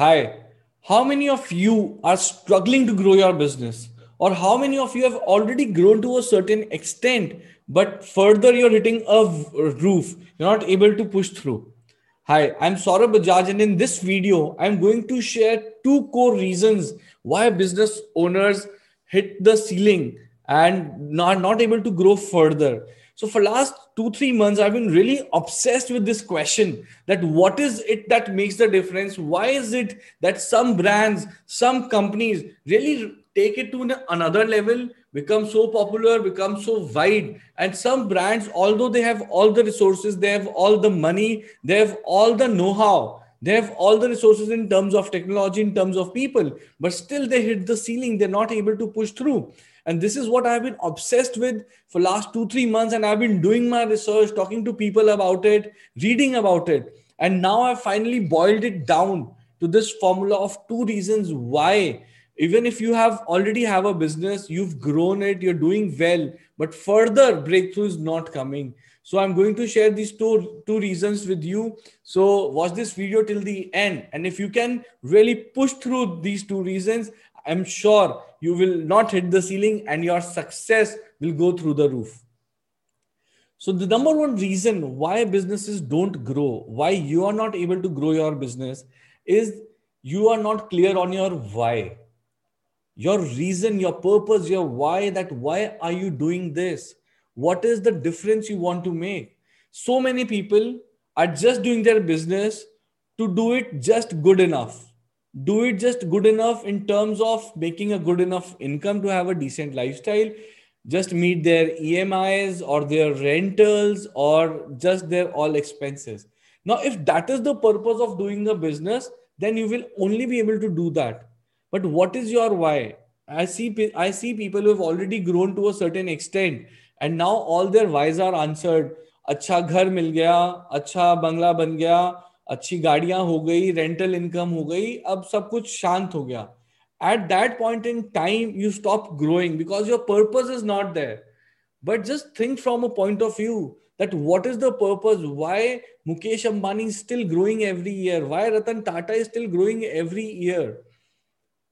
Hi, how many of you are struggling to grow your business? Or how many of you have already grown to a certain extent, but further you're hitting a roof? You're not able to push through. Hi, I'm Saurabh Bajaj, and in this video, I'm going to share two core reasons why business owners hit the ceiling and are not able to grow further. So for last two, three months, I've been really obsessed with this question that what is it that makes the difference? Why is it that some brands, some companies really take it to another level, become so popular, become so wide. And some brands, although they have all the resources, they have all the money, they have all the know-how, they have all the resources in terms of technology, in terms of people, but still they hit the ceiling. They're not able to push through and this is what i've been obsessed with for last 2 3 months. And i've been doing my research talking to people about it reading about it. And now i've finally boiled it down to this formula of two reasons why. Even if you have already have a business you've grown it you're doing well but further breakthrough is not coming. So i'm going to share these two two reasons with you. So watch this video till the end. And if you can really push through these two reasons I'm sure you will not hit the ceiling and your success will go through the roof. So, the number one reason why businesses don't grow, why you are not able to grow your business, is you are not clear on your why. Your reason, your purpose, your why that why are you doing this? What is the difference you want to make? So many people are just doing their business to do it just good enough do it just good enough in terms of making a good enough income to have a decent lifestyle just meet their emis or their rentals or just their all expenses now if that is the purpose of doing a business then you will only be able to do that but what is your why i see i see people who have already grown to a certain extent and now all their whys are answered अच्छा घर मिल गया अच्छा बंगला बन गया अच्छी गाड़ियाँ हो गई रेंटल इनकम हो गई, अब सब कुछ शांत हो गया। At that point in time you stop growing because your purpose is not there but just think from a point of view that what is the purpose why Mukesh Ambani still growing every year why Ratan Tata is still growing every year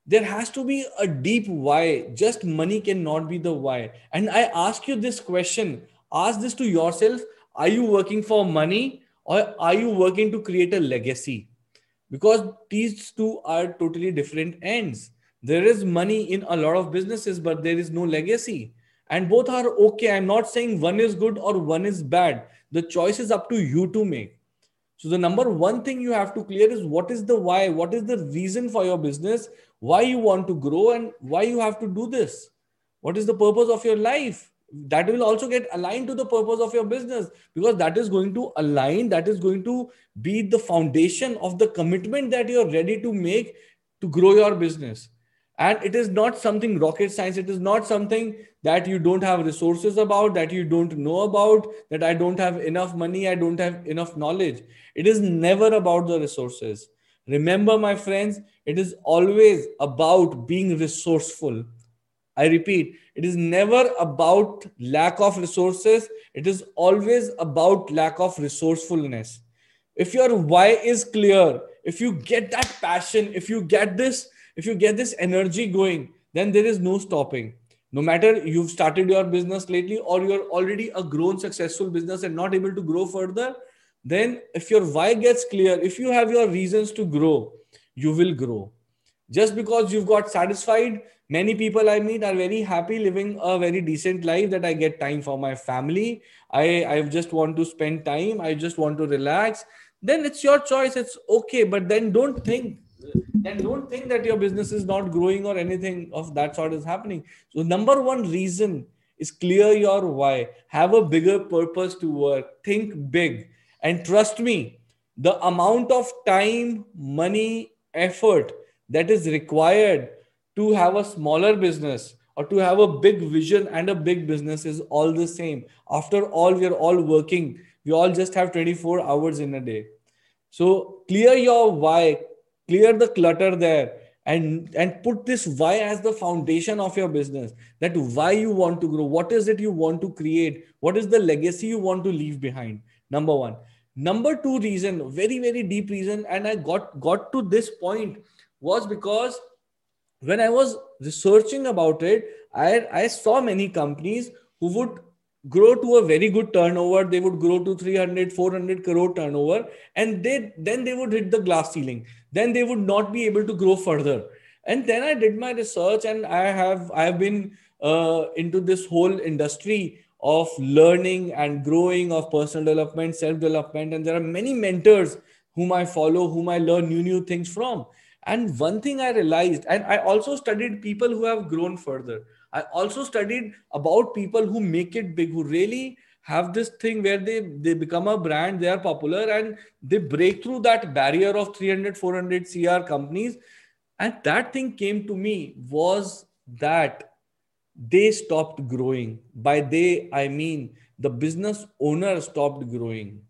there has to be a deep why just money can not be the why and I ask you this question ask this to your self are you working for money or are you working to create a legacy? Because these two are totally different ends. There is money in a lot of businesses but there is no legacy. And both are okay. I'm not saying one is good or one is bad. The choice is up to you to make. So the number one thing you have to clear is what is the why? What is the reason for your business? Why you want to grow and why you have to do this? What is the purpose of your life that will also get aligned to the purpose of your business because that is going to align that is going to be the foundation of the commitment that you're ready to make to grow your business. And it is not something rocket science. It is not something that you don't have resources about that you don't know about that i don't have enough money i don't have enough knowledge. It is never about the resources. Remember my friends it is always about being resourceful. I repeat, it is never about lack of resources. It is always about lack of resourcefulness. If your why is clear, if you get that passion, if you get this, if you get this energy going, then there is no stopping. No matter you've started your business lately or you're already a grown successful business and not able to grow further, then if your why gets clear, if you have your reasons to grow, you will grow. Just because you've got satisfied many people i meet are very happy living a very decent life that i get time for my family. I i just want to spend time. I just want to relax. Then it's your choice. It's okay. But then don't think then don't think that your business is not growing or anything of that sort is happening. So number one reason is clear your why. Have a bigger purpose to work. Think big. And trust me the amount of time money effort that is required to have a smaller business or to have a big vision and a big business is all the same. After all, we are all working. We all just have 24 hours in a day. So clear your why, clear the clutter there, and, and put this why as the foundation of your business. That why you want to grow. What is it you want to create? What is the legacy you want to leave behind? Number one. number two reason very very deep reason and i got got to this point was because when i was researching about it i i saw many companies who would grow to a very good turnover. They would grow to 300 400 crore turnover and they then they would hit the glass ceiling. Then they would not be able to grow further. And then i did my research and i have i have been uh, into this whole industry of learning and growing of personal development self development and there are many mentors whom i follow whom i learn new new things from and one thing i realized and i also studied people who have grown further i also studied about people who make it big who really have this thing where they they become a brand they are popular and they break through that barrier of 300 400 cr companies and that thing came to me was that they stopped growing. By they, I mean the business owner stopped growing.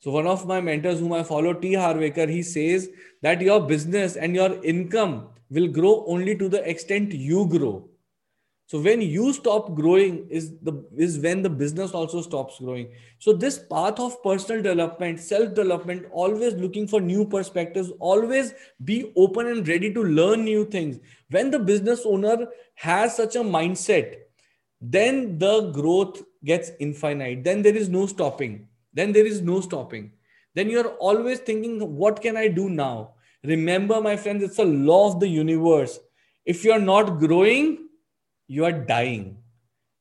So one of my mentors whom I follow, T. Harv Eker, he says that your business and your income will grow only to the extent you grow. So when you stop growing is the is when the business also stops growing. So this path of personal development, self-development, always looking for new perspectives, always be open and ready to learn new things. When the business owner has such a mindset, then the growth gets infinite. Then there is no stopping. Then there is no stopping. Then you're always thinking, what can I do now? Remember, my friends, it's a law of the universe. If you're not growing, you are dying.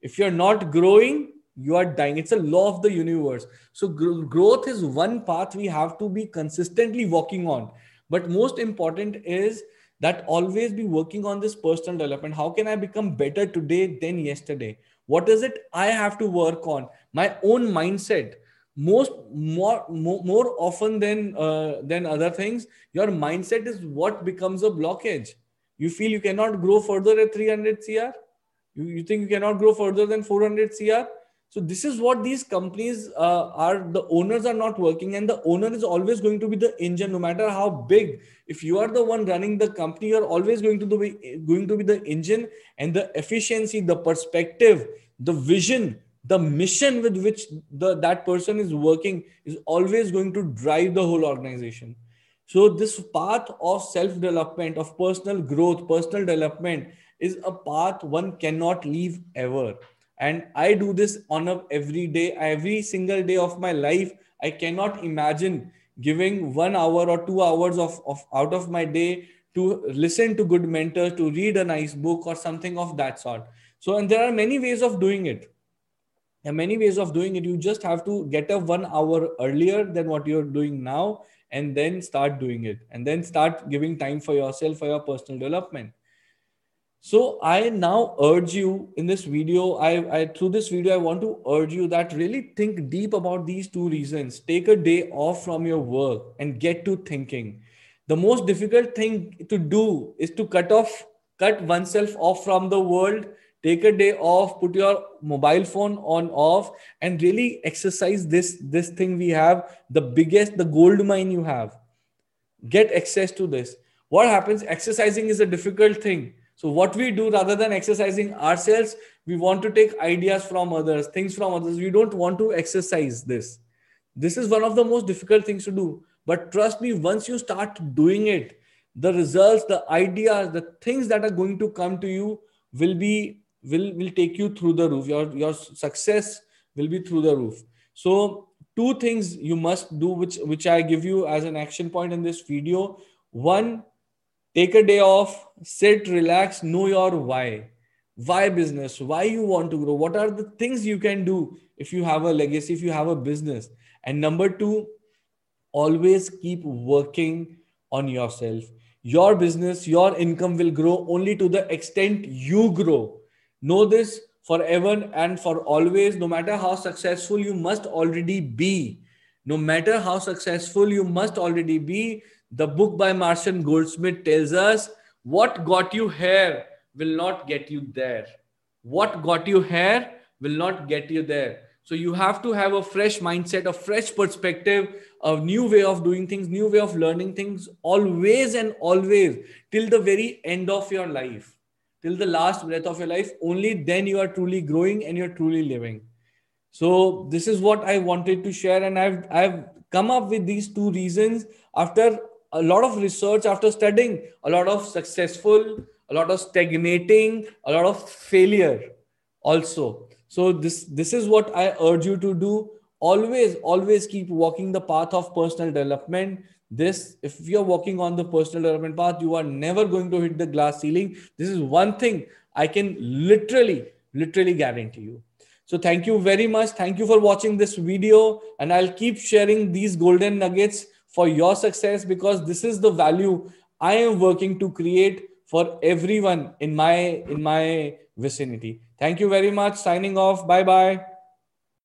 If you're not growing, you are dying. It's a law of the universe. So, gr- growth is one path we have to be consistently walking on. But most important is that always be working on this personal development. How can I become better today than yesterday? What is it I have to work on? My own mindset. Most more more, more often than uh, than other things, your mindset is what becomes a blockage. You feel you cannot grow further at 300 CR you, you think you cannot grow further than 400 CR? So this is what these companies uh, are. The owners are not working, and the owner is always going to be the engine, no matter how big. If you are the one running the company, you're always going to be going to be the engine, and the efficiency, the perspective, the vision, the mission with which the that person is working is always going to drive the whole organization. So this path of self development, of personal growth, personal development is a path one cannot leave ever. And i do this on a every day every single day of my life. I cannot imagine giving one hour or two hours of, of out of my day to listen to good mentors to read a nice book or something of that sort. So and there are many ways of doing it and many ways of doing it you just have to get up one hour earlier than what you're doing now and then start doing it and then start giving time for yourself for your personal development so I now urge you in this video, I, I through this video, I want to urge you that really think deep about these two reasons. Take a day off from your work and get to thinking. The most difficult thing to do is to cut off, cut oneself off from the world. Take a day off, put your mobile phone on off, and really exercise this, this thing we have, the biggest, the gold mine you have. Get access to this. What happens? Exercising is a difficult thing so what we do rather than exercising ourselves, we want to take ideas from others, things from others. We don't want to exercise this. This is one of the most difficult things to do. But trust me, once you start doing it, the results, the ideas, the things that are going to come to you will be will will take you through the roof. Your your success will be through the roof. So two things you must do, which which I give you as an action point in this video. One, take a day off sit relax know your why why business why you want to grow what are the things you can do if you have a legacy if you have a business and number 2 always keep working on yourself your business your income will grow only to the extent you grow know this forever and for always no matter how successful you must already be no matter how successful you must already be the book by Marshall Goldsmith tells us what got you here will not get you there. What got you here will not get you there. So you have to have a fresh mindset, a fresh perspective, a new way of doing things, new way of learning things, always and always till the very end of your life, till the last breath of your life. Only then you are truly growing and you're truly living. So this is what I wanted to share, and I've I've come up with these two reasons after a lot of research after studying a lot of successful a lot of stagnating a lot of failure also so this this is what i urge you to do always always keep walking the path of personal development this if you're walking on the personal development path you are never going to hit the glass ceiling this is one thing i can literally literally guarantee you so thank you very much thank you for watching this video and i'll keep sharing these golden nuggets for your success because this is the value I am working to create for everyone in my in my vicinity. Thank you very much. Signing off. Bye bye.